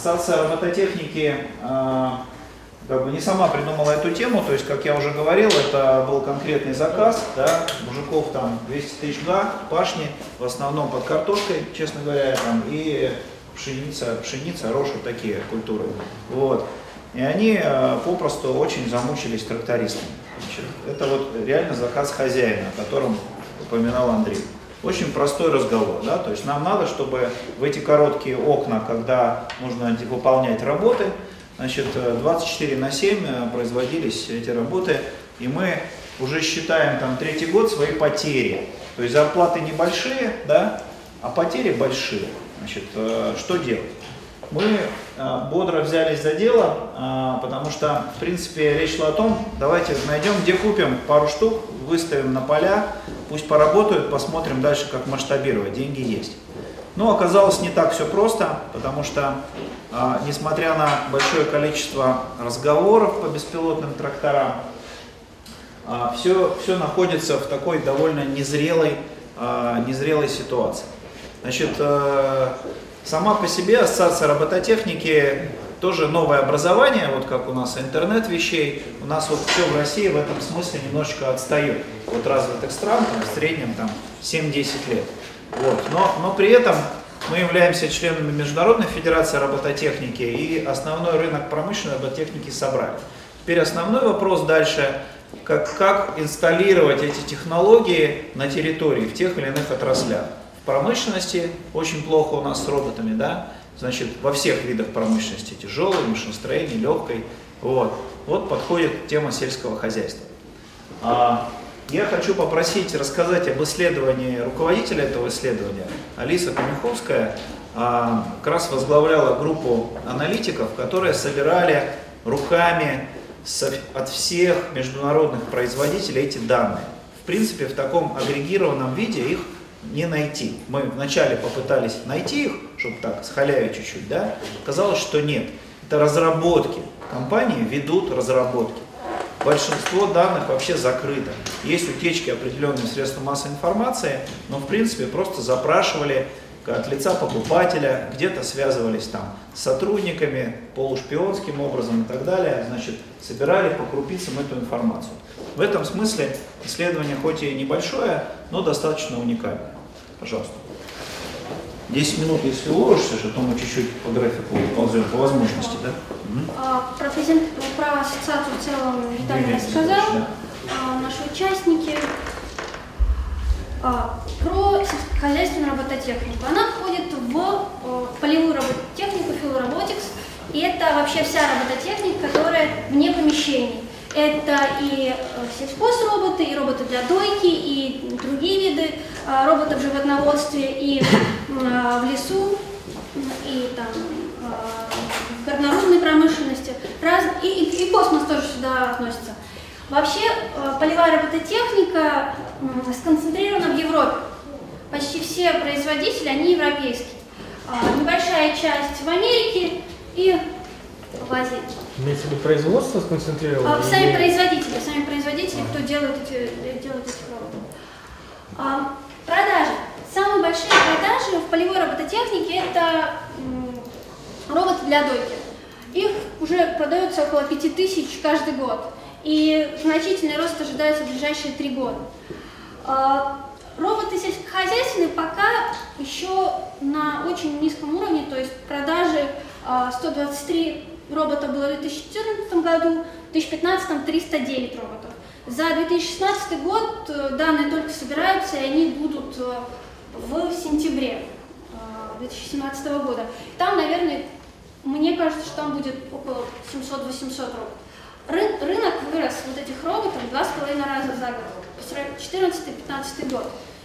Ассоциация робототехники а, как бы не сама придумала эту тему, то есть, как я уже говорил, это был конкретный заказ, да, мужиков там 200 тысяч га, пашни, в основном под картошкой, честно говоря, там, и пшеница, пшеница, рожь, вот такие культуры. Вот. И они э, попросту очень замучились трактористами. Значит, это вот реально заказ хозяина, о котором упоминал Андрей. Очень простой разговор, да, то есть нам надо, чтобы в эти короткие окна, когда нужно выполнять работы, Значит, 24 на 7 э, производились эти работы, и мы уже считаем там третий год свои потери. То есть зарплаты небольшие, да, а потери большие. Значит, э, что делать? Мы э, бодро взялись за дело, потому что, в принципе, речь шла о том, давайте найдем, где купим пару штук, выставим на поля, пусть поработают, посмотрим дальше, как масштабировать, деньги есть. Но оказалось не так все просто, потому что а, несмотря на большое количество разговоров по беспилотным тракторам, все, все находится в такой довольно незрелой, а, незрелой ситуации. Значит, э, сама по себе ассоциация робототехники тоже новое образование, вот как у нас интернет вещей, у нас вот все в России в этом смысле немножечко отстает от развитых стран, там, в среднем там 7-10 лет. Вот. Но, но при этом мы являемся членами Международной Федерации робототехники и основной рынок промышленной робототехники собрали. Теперь основной вопрос дальше, как, как инсталлировать эти технологии на территории в тех или иных отраслях. В промышленности очень плохо у нас с роботами, да, значит, во всех видах промышленности, тяжелой, машиностроения, легкой. Вот, вот подходит тема сельского хозяйства. А, я хочу попросить рассказать об исследовании руководителя этого исследования. Алиса Камиховская а, как раз возглавляла группу аналитиков, которые собирали руками от всех международных производителей эти данные. В принципе, в таком агрегированном виде их не найти. Мы вначале попытались найти их, чтобы так, схалявить чуть-чуть, да, оказалось, что нет. Это разработки. Компании ведут разработки большинство данных вообще закрыто. Есть утечки определенных средств массовой информации, но в принципе просто запрашивали от лица покупателя, где-то связывались там с сотрудниками, полушпионским образом и так далее, значит, собирали по крупицам эту информацию. В этом смысле исследование хоть и небольшое, но достаточно уникальное. Пожалуйста. 10 минут, если уложишься, а то мы чуть-чуть по графику ползем по возможности, да? А, про, презент... про ассоциацию в целом Виталий рассказал, да. а, наши участники. А, про сельскохозяйственную робототехнику. Она входит в а, полевую робототехнику, филороботикс, и это вообще вся робототехника, которая вне помещений. Это и э, сельхозроботы, и роботы для дойки, и другие виды а, роботов в животноводстве, и а, в лесу, и там а, в горнорудной промышленности. Раз, и, и, и космос тоже сюда относится. Вообще полевая робототехника сконцентрирована в Европе. Почти все производители, они европейские. Небольшая часть в Америке и в Азии. Имеется в виду производство сконцентрировано? А, сами производители, сами производители, кто делает эти, делает эти роботы. А, продажи. Самые большие продажи в полевой робототехнике это роботы для дойки. Их уже продается около 5000 каждый год. И значительный рост ожидается в ближайшие три года. А, роботы сельскохозяйственные пока еще на очень низком уровне, то есть продажи 123 а, робота было в 2014 году, в 2015 309 роботов. За 2016 год э, данные только собираются, и они будут э, в сентябре 2017 э, года. Там, наверное, мне кажется, что там будет около 700-800 роботов. Ры рынок вырос вот этих роботов два с половиной раза за год, 14-15 год.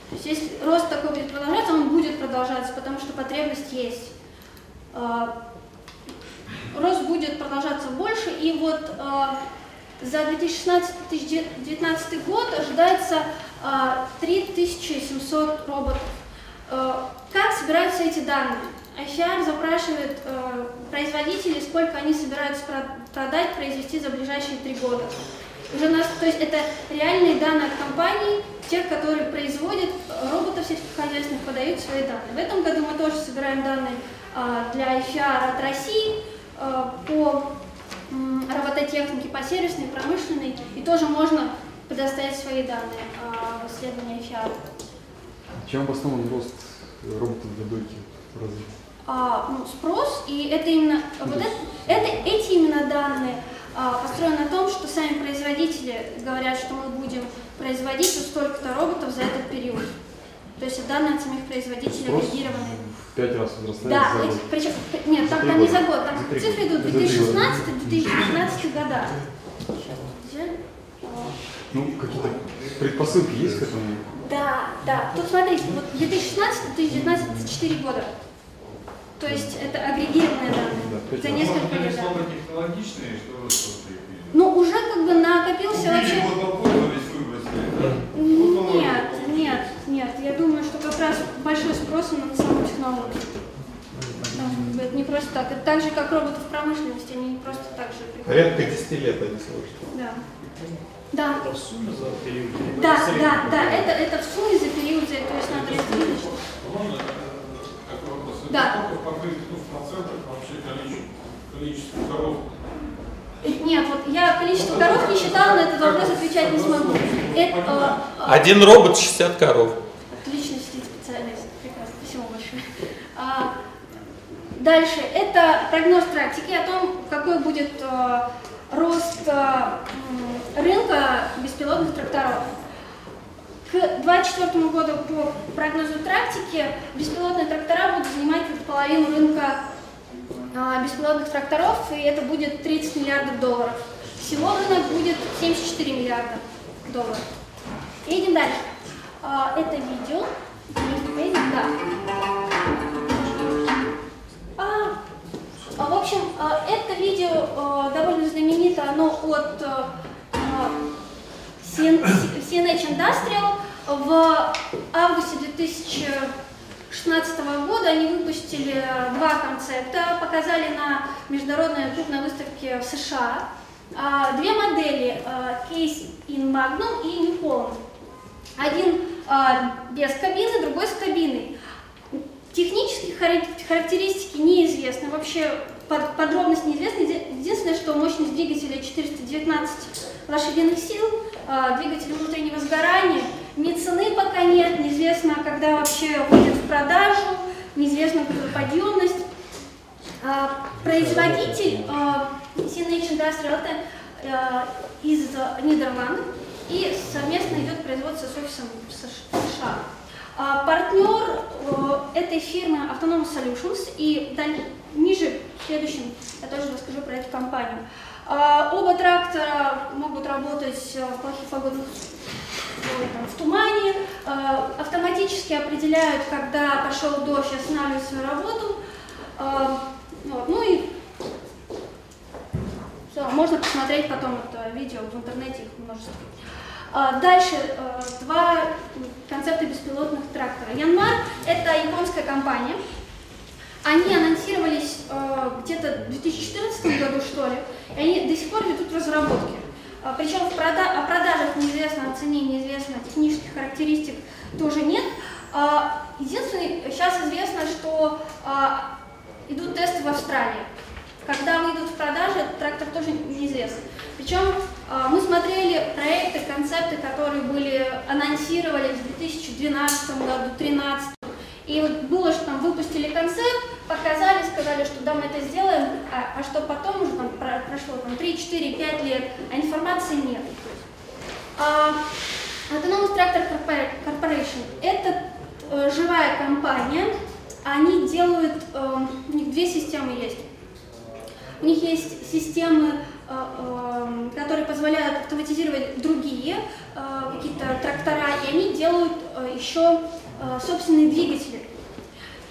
То есть если рост такой будет продолжаться, он будет продолжаться, потому что потребность есть рост будет продолжаться больше, и вот за 2016-2019 год ожидается э, 3700 роботов. Э, как собираются эти данные? ICR запрашивает э, производителей, сколько они собираются продать, произвести за ближайшие три года. Уже у нас, то есть это реальные данные от компаний, тех, которые производят роботов сельскохозяйственных, подают свои данные. В этом году мы тоже собираем данные а, для IFR от России а, по м, робототехнике, по сервисной, промышленной, и тоже можно предоставить свои данные а, в исследовании IFR. Чем обоснован рост роботов для дойки развития? а, ну, спрос, и это именно, вот это, это, эти именно данные а, построены на том, что сами производители говорят, что мы будем производить вот столько-то роботов за этот период. То есть данные от самих производителей агрегированы. Пять раз возрастает Да, за год. причем, нет, там, там не за год, там За цифры идут года. За три года. 2016-2019 года. Сейчас, где? Ну, какие-то предпосылки есть к этому? Да, да. Тут смотрите, вот 2016-2019 это 4 года. То есть это агрегированные Да, данные. пять За несколько лет. да. слово технологичные, что Ну, уже как бы накопился вообще... Нет, нет, нет. Я думаю, что как раз большой спрос на саму технологию. Это не просто так. Это так же, как роботы в промышленности, они не просто так же приходят. Порядка 10 лет они служат. Да. Да. Это в сумме за период? Да, среднем? да, да, это, это в сумме за период, за- то есть надо разделить. Вопрос? Да. Сколько покрыть ну, в процентах вообще количество, количество коров? Нет, вот я количество коров не считала, на этот вопрос отвечать не смогу. Это, э, э, Один робот 60 коров. Отлично сидит специалист. Прекрасно. Спасибо большое. А, дальше. Это прогноз практики о том, какой будет э, рост э, рынка беспилотных тракторов. К 2024 году по прогнозу практики беспилотные трактора будут занимать половину рынка а, беспилотных тракторов, и это будет 30 миллиардов долларов. Всего рынок будет 74 миллиарда долларов. Едем дальше. А, это видео. Да. А, а, в общем, а, это видео а, довольно знаменито, оно от а, а, CN CNH Industrial. В августе 2016 года они выпустили два концепта, показали на международной крупной выставке в США. А, Две модели, а, Case in Magnum и Holland. Один а, без кабины, другой с кабиной. Технические харак- характеристики неизвестны, вообще под- подробность неизвестна. Еди- Единственное, что мощность двигателя 419 лошадиных сил, двигатель внутреннего сгорания. Ни цены пока нет, неизвестно, когда вообще выйдет в продажу, неизвестна подъемность. А, Производитель а, CNH Industrial а, из Нидерландов и совместно идет производство с офисом США. А, Партнер э, этой фирмы Autonomous Solutions и ниже в следующем я тоже расскажу про эту компанию. Оба трактора могут работать э, в плохих погодных в тумане, э, автоматически определяют, когда пошел дождь, останавливают свою работу. Э, вот, ну и все, можно посмотреть потом это видео в интернете, их множество. А, Дальше э, два концепта беспилотных тракторов. Янмар – это японская компания. Они анонсировались э, где-то в 2014 году, что ли, и они до сих пор ведут разработки. А, Причем о продажах неизвестно, о цене неизвестно, технических характеристик тоже нет. А, Единственное, сейчас известно, что а, идут тесты в Австралии. Когда выйдут в продажи, этот трактор тоже неизвестно. Причем мы смотрели проекты, концепты, которые были анонсировались в 2012 году, 2013. И вот было, что там выпустили концепт, показали, сказали, что да, мы это сделаем, а, а что потом уже там про- прошло там, 3, 4, 5 лет, а информации нет. А, Autonomous Tractor Corpora- Corporation – это э, живая компания, они делают, э, у них две системы есть. У них есть системы, э, э, которые позволяют автоматизировать другие э, какие-то трактора, и они делают э, еще собственные двигатели.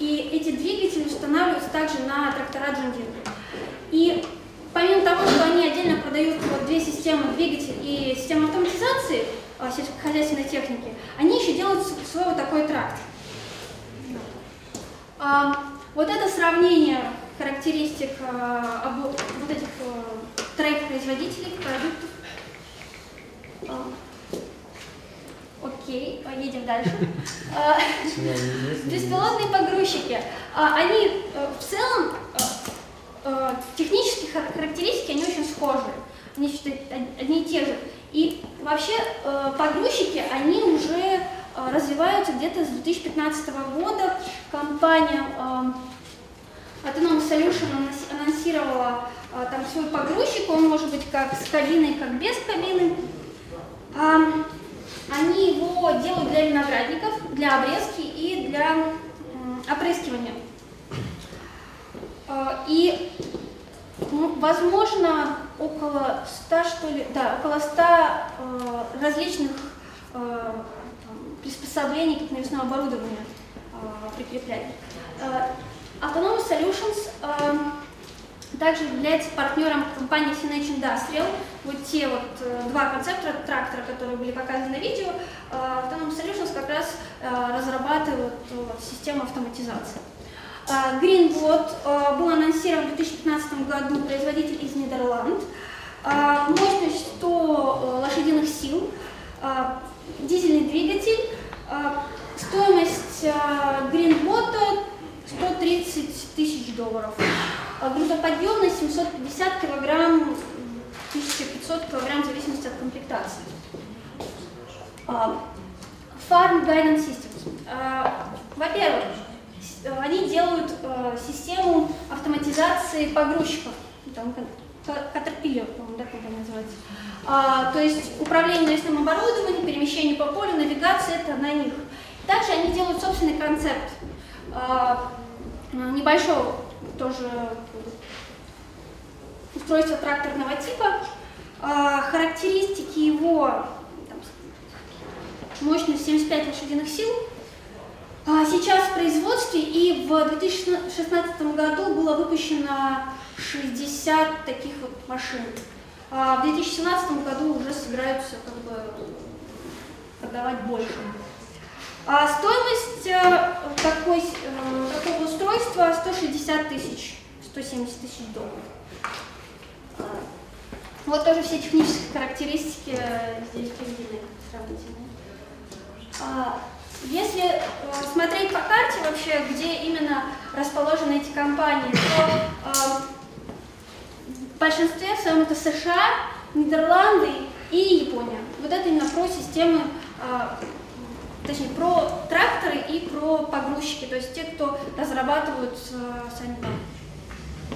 И эти двигатели устанавливаются также на трактора Deere. И помимо того, что они отдельно продают вот две системы, двигатель и систему автоматизации э, сельскохозяйственной техники, они еще делают свой вот такой трактор. А, вот это сравнение характеристик а, обо- вот этих а, троих производителей продуктов. Окей, поедем дальше. А, Беспилотные погрузчики. А, Они э, в целом, э, э, технические хар- характеристики, они очень схожи. Они одни и те же. И вообще погрузчики, они уже развиваются где-то с 2015 года. Компания Autonomous Solution анонс- анонсировала там свой погрузчик, он может быть как с кабиной, как без кабины. Они его делают для виноградников, для обрезки и для опрыскивания. А, И, ну, возможно, около 100, что ли, да, около 100 э, различных э, приспособлений к навесному оборудованию э, прикрепляли. Э, Autonomous Solutions э, также является партнером компании CNH Industrial. Вот те вот э, два концептора трактора, которые были показаны на видео, э, Autonomous Solutions как раз э, разрабатывают э, систему автоматизации. Э, Greenbot э, был анонсирован в 2015 году, производитель из Нидерланд. Э, Мощность 100 э, лошадиных сил, э, дизельный двигатель, э, стоимость э, Greenbot 130 тысяч долларов. А Грузоподъемность 750 килограмм, 1500 килограмм в зависимости от комплектации. А, Farm Guidance Systems. А, Во-первых, э, они делают э, систему автоматизации погрузчиков. Там Caterpillar, по-моему, да, компания называется. А, то есть управление навесным оборудованием, перемещение по полю, навигация это на них. Также они делают собственный концепт а, небольшого тоже устройства тракторного типа. А, характеристики его мощность 75 лошадиных сил. А, сейчас в производстве и в 2016 году было выпущено 60 таких вот машин. А в 2017 году уже собираются как бы продавать больше. А стоимость э, такой, э, такого устройства 160 тысяч, 170 тысяч долларов. Вот тоже все технические характеристики э, здесь приведены сравнительные. А, Если э, смотреть по карте вообще, где именно расположены эти компании, то э, в большинстве в своем это США, Нидерланды и Япония. Вот это именно про системы, точнее, про тракторы и про погрузчики, то есть те, кто разрабатывают сами там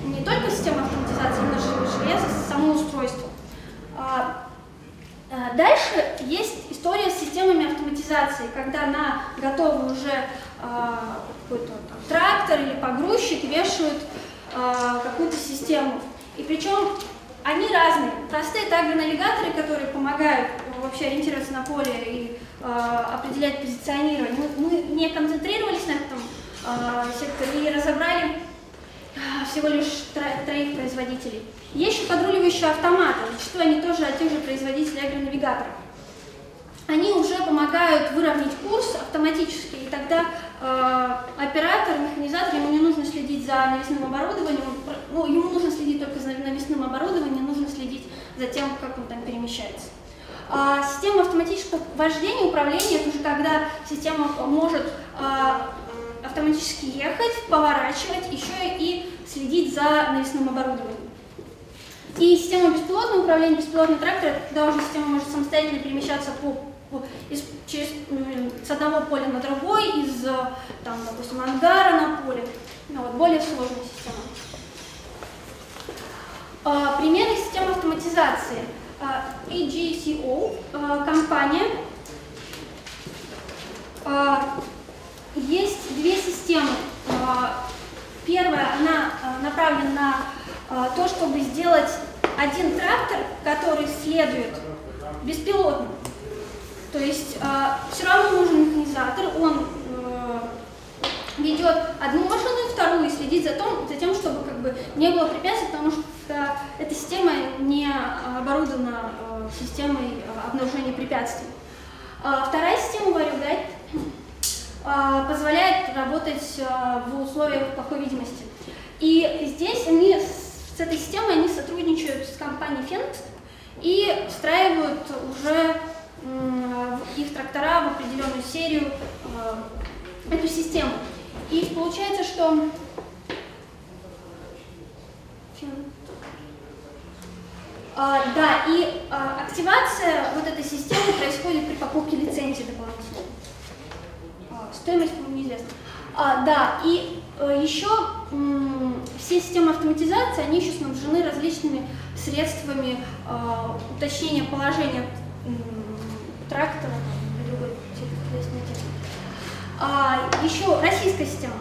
не только систему автоматизации, но и железо, само устройство. А, а, Дальше есть история с системами автоматизации, когда на готовый уже а, какой-то трактор или погрузчик вешают а, какую-то систему. И причем они разные. Простые также навигаторы, которые помогают э, вообще ориентироваться на поле и а, определять позиционирование. Мы, мы не концентрировались на этом а, секторе и разобрали всего лишь тро- троих производителей. Есть еще подруливающие автоматы, что они тоже от тех же производителей агронавигаторов. Они уже помогают выровнять курс автоматически, и тогда э, оператор, механизатор, ему не нужно следить за навесным оборудованием, ну, ему нужно следить только за навесным оборудованием, нужно следить за тем, как он там перемещается. А система автоматического вождения, управления, это уже когда система может а, автоматически ехать, поворачивать, еще и следить за навесным оборудованием. И система беспилотного управления, беспилотный трактор, когда уже система может самостоятельно перемещаться по, по- из- через, с одного поля на другой, из, э, там, допустим, ангара на поле. Ну, вот, более сложная система. А, Примеры систем автоматизации. А, AGCO, а, компания. Есть две системы. А, Первая, она а, направлена на а, то, чтобы сделать один трактор, который следует беспилотно. То есть все равно нужен механизатор, он э, ведет одну машину и вторую и следит за, том, за тем, чтобы как бы не было препятствий, потому что эта система не оборудована э, системой э, обнаружения препятствий. Вторая система, говорю, да, позволяет работать а, в условиях плохой видимости. И здесь они с этой системой они сотрудничают с компанией Fendt и встраивают уже их трактора в определенную серию э, эту систему. И получается, что а, да, и а, активация вот этой системы происходит при покупке лицензии дополнительной. Стоимость, неизвестна. А, да, и а, еще м, все системы автоматизации, они еще снабжены различными средствами а, уточнения положения м, трактора другой. А, еще российская система,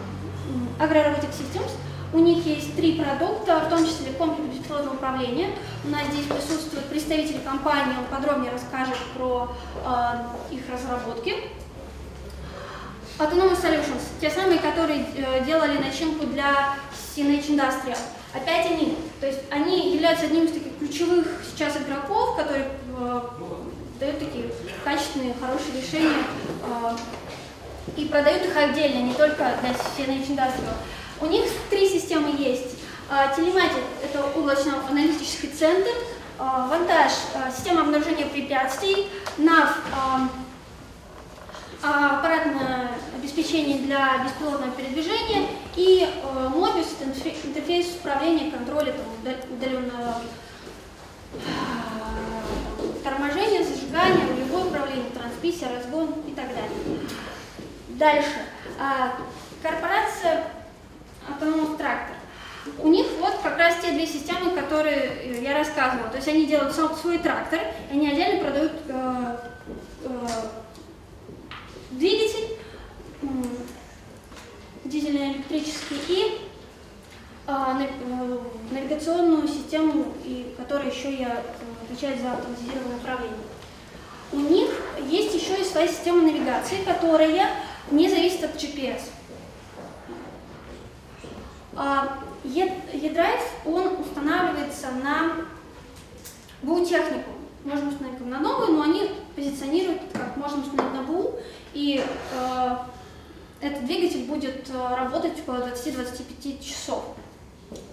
Agro-Robotic Systems, у них есть три продукта, в том числе комплекс беспилотного управления. У нас здесь присутствует представитель компании, он подробнее расскажет про э, их разработки. Autonomous Solutions, те самые, которые э, делали начинку для CNH Industrial. Опять они, то есть они являются одним из таких ключевых сейчас игроков, которые э, дают такие качественные, хорошие решения э, и продают их отдельно, не только для CNH Industrial. У них три системы есть. А, телематик – это облачно-аналитический центр, а, вантаж – система обнаружения препятствий, NAV – аппаратное обеспечение для беспилотного передвижения и Mobius – интерфейс управления, контроля, удаленного торможения, зажигания, рулевое управление, трансмиссия, разгон и так далее. Дальше. Корпорация Autonomous Tractor. У них вот как раз те две системы, которые я рассказывала. То есть они делают свой трактор, они отдельно продают э, э, двигатель, э, дизельно-электрический и э, навигационную систему, и, которая еще я отвечает за автоматизированное управление. У них есть еще и своя система навигации, которая не зависит от GPS. E-Drive, он устанавливается на БУ технику. Можно установить на новую, но они позиционируют, как можно установить на БУ, и э, этот двигатель будет э, работать около 20-25 часов,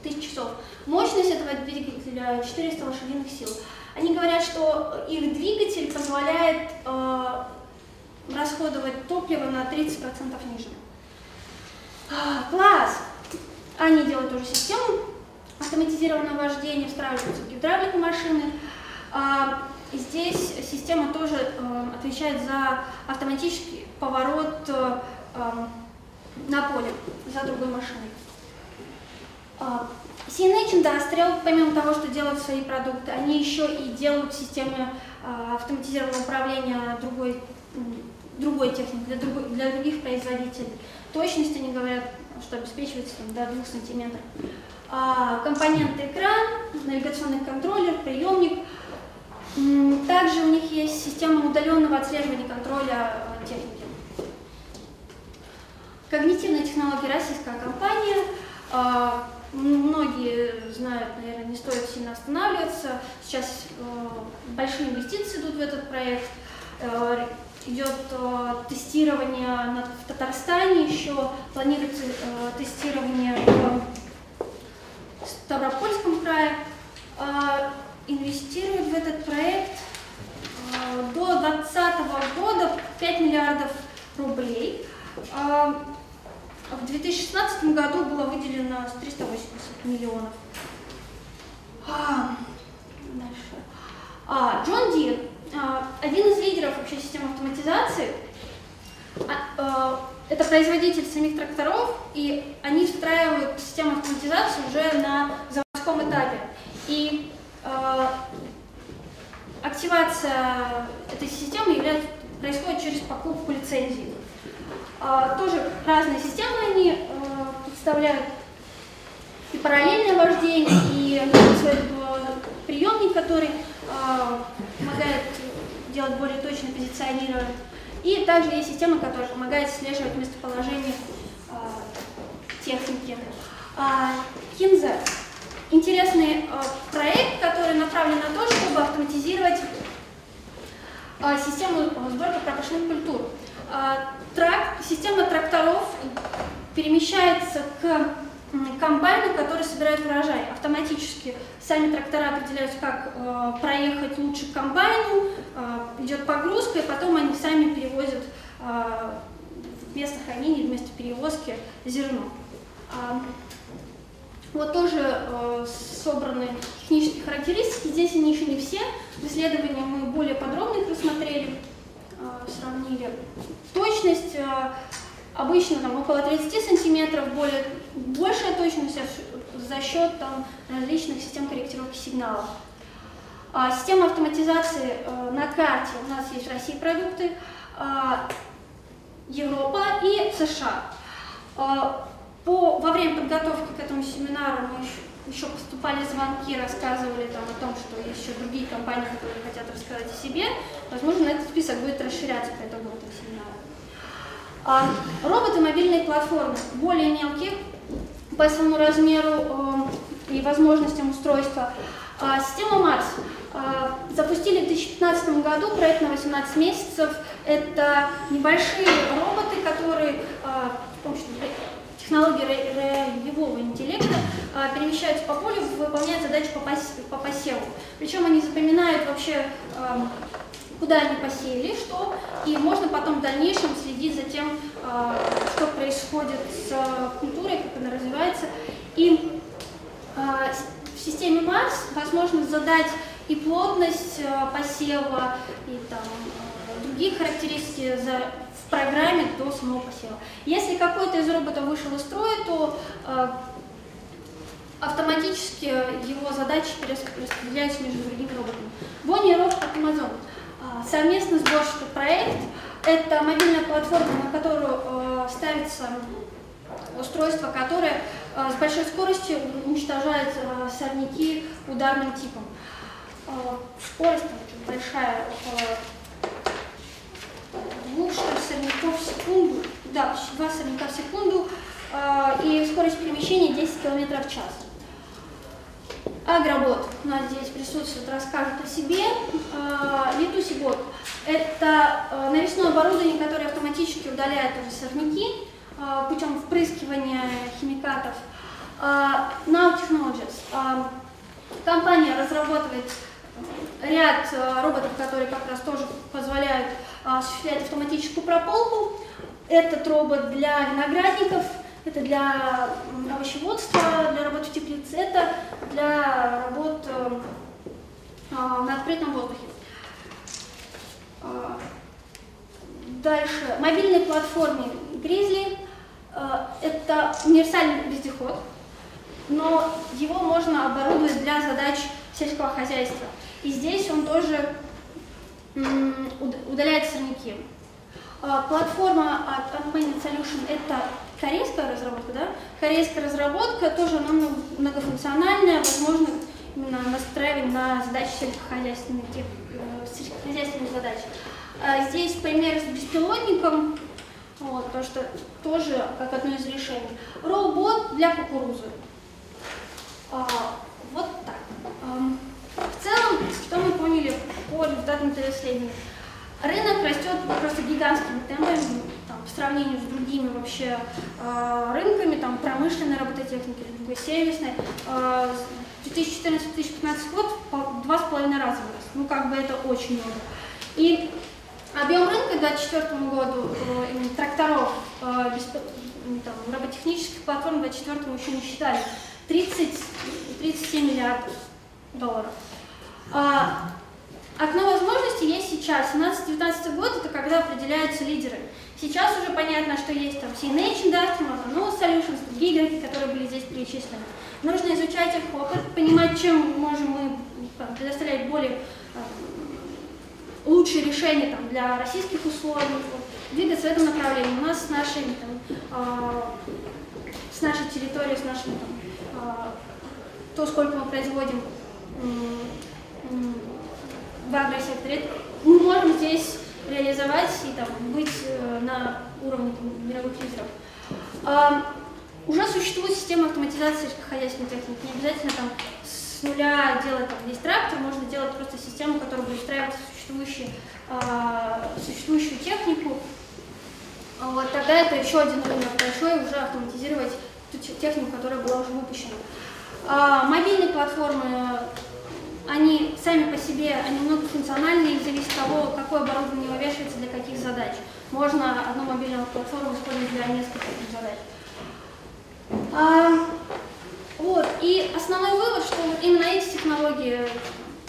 тысяч часов. Мощность этого двигателя 400 лошадиных сил. Они говорят, что их двигатель позволяет э, расходовать топливо на 30% ниже. А, класс! Они делают тоже систему автоматизированного вождения, встраиваются в гидравлику машины. А, здесь система тоже э, отвечает за автоматический поворот э, на поле за другой машиной. А, CNH Industrial, помимо того, что делают свои продукты, они еще и делают системы а, автоматизированного управления другой, другой техники, для, другой, для других производителей. Точность, они говорят, что обеспечивается там, до 2 сантиметров. А, компоненты экран, навигационный контроллер, приемник. Также у них есть система удаленного отслеживания контроля а, техники. Когнитивные технологии российская компания. А, многие знают, наверное, не стоит сильно останавливаться. Сейчас большие инвестиции идут в этот проект идет э, тестирование на, в Татарстане, еще планируется э, тестирование в Ставропольском крае. Э, инвестируют в этот проект э, до 2020 года 5 миллиардов рублей. Э, в 2016 году было выделено 380 миллионов. А, дальше. А, Джон Дир а, один из лидеров вообще системы автоматизации, а, это производитель самих тракторов, и они встраивают систему автоматизации уже на активация этой системы является, происходит через покупку лицензии. Тоже разные системы они представляют и параллельное вождение, и свой приемник, который помогает делать более точное позиционирование. И также есть система, которая помогает отслеживать местоположение э, техники. Э, Кинза. Интересный э, проект, который направлен на то, чтобы автоматизировать э, систему сборки пропашных культур. Э, трак, система тракторов перемещается к комбайну, который собирает урожай. Автоматически сами трактора определяют, как э, проехать лучше к комбайну, э, идет погрузка, и потом они сами перевозят э, в место хранения, вместо перевозки зерно. Вот тоже э, собраны технические характеристики. Здесь они еще не все. В исследовании мы более подробно их рассмотрели, э, сравнили. Точность э, обычно там около 30 сантиметров, более большая точность за счет там, различных систем корректировки сигналов. А, система автоматизации э, на карте у нас есть в России продукты, а, Европа и США. По, во время подготовки к этому семинару мы еще, еще поступали звонки, рассказывали там о том, что есть еще другие компании, которые хотят рассказать о себе. Возможно, этот список будет расширяться по итогам этого семинара. А, роботы мобильные платформы, более мелкие по своему размеру э, и возможностям устройства. А, система Марс а, запустили в 2015 году, проект на 18 месяцев. Это небольшие роботы, которые а, с помощью технологии роевого интеллекта а, перемещаются по полю, выполняют задачи по, пос, по посеву. Причем они запоминают вообще, куда они посеяли, что, и можно потом в дальнейшем следить за тем, а, что происходит с культурой, как она развивается. И а, в системе Марс возможно задать и плотность посева, и там, другие характеристики за, программе до самого посева. Если какой-то из роботов вышел из строя, то э, автоматически его задачи распределяются между другими роботами. Бонни и робот от Amazon. Э, совместно сборщик проект. Это мобильная платформа, на которую э, ставится устройство, которое э, с большой скоростью уничтожает сорняки ударным типом. Скорость большая, около двух сорняков в секунду, да, два сорняка в секунду, э, и скорость перемещения 10 км в час. Агробот у нас здесь присутствует, расскажет о себе. Э, Литусибот – это э, навесное оборудование, которое автоматически удаляет уже сорняки путем впрыскивания химикатов. Now Technologies. Компания разрабатывает ряд роботов, которые как раз тоже позволяют осуществлять автоматическую прополку. Этот робот для виноградников, это для овощеводства, для работы в теплице, это для работ э, на открытом воздухе. Дальше. Мобильные платформы Grizzly. Это универсальный вездеход, но его можно оборудовать для задач сельского хозяйства. И здесь он тоже удаляет сорняки. Платформа от Unpainted Solution – это корейская разработка, да? Корейская разработка тоже она многофункциональная, возможно, именно настраивать на задачи сельскохозяйственных, э, сельскохозяйственных задач. Здесь пример с беспилотником, вот, то что тоже как одно из решений. Роубот для кукурузы. Вот так. В целом, что мы поняли по результатам этого исследования? Рынок растет просто гигантскими темпами там, в сравнении с другими вообще э, рынками, там, промышленной робототехники, другой сервисной. Э, 2014-2015 год два с половиной раза вырос. Ну, как бы это очень много. И объем рынка к 2024 году э, тракторов, э, без, там, роботехнических платформ к 2024 еще не считали. 30, 37 миллиардов долларов. А, окно возможностей есть сейчас. 17-19 год это когда определяются лидеры. Сейчас уже понятно, что есть там CNH Industry, no Solutions, другие игроки, которые были здесь перечислены. Нужно изучать их опыт, понимать, чем можем мы предоставлять более а, лучшие решения там, для российских условий, двигаться в этом направлении. У нас с нашей, там, а, с нашей территорией, с нашим там, а, то, сколько мы производим в агросекторе, мы можем здесь реализовать и там, быть э, на уровне там, мировых лидеров. А, уже существует система автоматизации сельскохозяйственной техники. Не обязательно там, с нуля делать там, весь трактор, можно делать просто систему, которая будет устраивать существующую, а, существующую технику. Вот, тогда это еще один рынок большой, уже автоматизировать ту те- технику, которая была уже выпущена. А, мобильные платформы, они сами по себе, они многофункциональные, зависит от того, какое оборудование вывешивается для каких задач. Можно одну мобильную платформу использовать для нескольких задач. А, вот, и основной вывод, что именно эти технологии,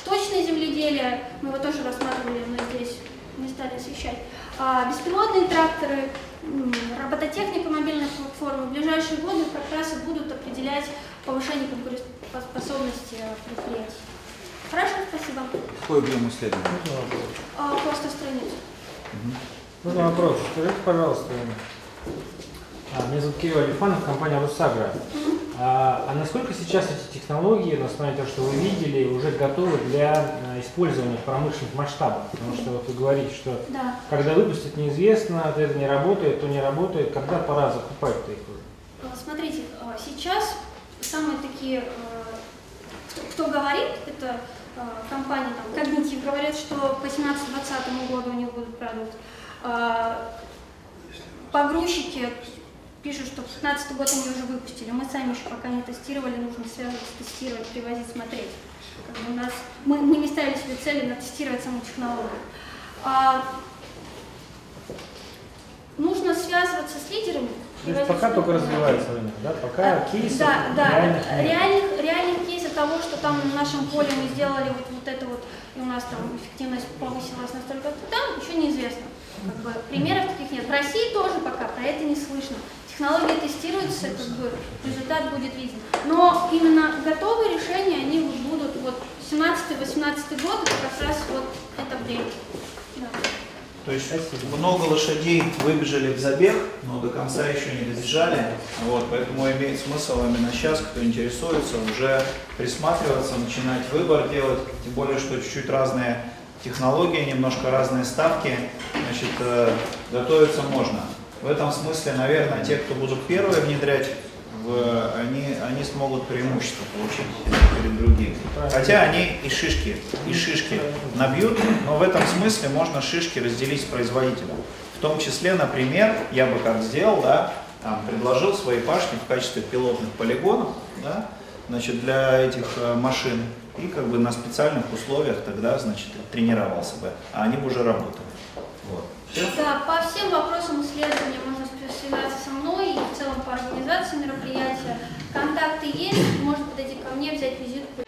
точное земледелие, мы его тоже рассматривали, но здесь не стали освещать, а, беспилотные тракторы, робототехника, мобильные платформы в ближайшие годы как раз и будут определять повышение конкурентоспособности предприятий. Хорошо, спасибо. Какой объем исследований? Можно вопрос? А, просто страницу. Можно вопрос. Скажите, пожалуйста, а, меня зовут Кирилл Алифанов, компания «Русагра». А, а насколько сейчас эти технологии, на основании того, что вы видели, уже готовы для а, использования в промышленных масштабах? Потому что вот вы говорите, что Да. когда выпустят, неизвестно, это не работает, то не работает. Когда пора закупать-то их уже? А, Смотрите, а, сейчас самые такие, э, кто, говорит, это э, компания там, Когнитив, говорят, что к 18-20 году у них будут продукт. А, Погрузчики пишут, что в 15 год они уже выпустили. Мы сами еще пока не тестировали, нужно связываться, тестировать, привозить, смотреть. У нас, мы, мы не ставили себе цели натестировать саму технологию. А, нужно связываться с лидерами. То есть пока только развивается рынок, да? Пока А, кейсов да, да, реальных нет. реальных, реальных кейсов того, что там в нашем поле мы сделали вот, вот это вот, и у нас там эффективность повысилась настолько, там еще неизвестно. Как бы, примеров таких нет. В России тоже пока про это не слышно. Технология тестируется, как бы результат будет виден. Но именно готовые решения, они будут вот 17-18 год, это как раз вот это время. Да. То есть много лошадей выбежали в забег, но до конца еще не добежали. Вот, поэтому имеет смысл именно сейчас, кто интересуется, уже присматриваться, начинать выбор делать. Тем более, что чуть-чуть разные технологии, немножко разные ставки. Значит, э, готовиться можно. В этом смысле, наверное, те, кто будут первые внедрять, в- они, они смогут преимущество получить перед другими. Хотя они и шишки, и шишки набьют, но в этом смысле можно шишки разделить с производителем. В том числе, например, я бы как сделал, да, там, предложил свои пашни в качестве пилотных полигонов, да, значит, для этих э, машин и как бы на специальных условиях тогда, значит, тренировался бы, а они бы уже работали. Вот. Да, по всем вопросам исследования можно связаться со мной и в целом по организации мероприятия. Контакты есть, можно подойти ко мне, взять визитку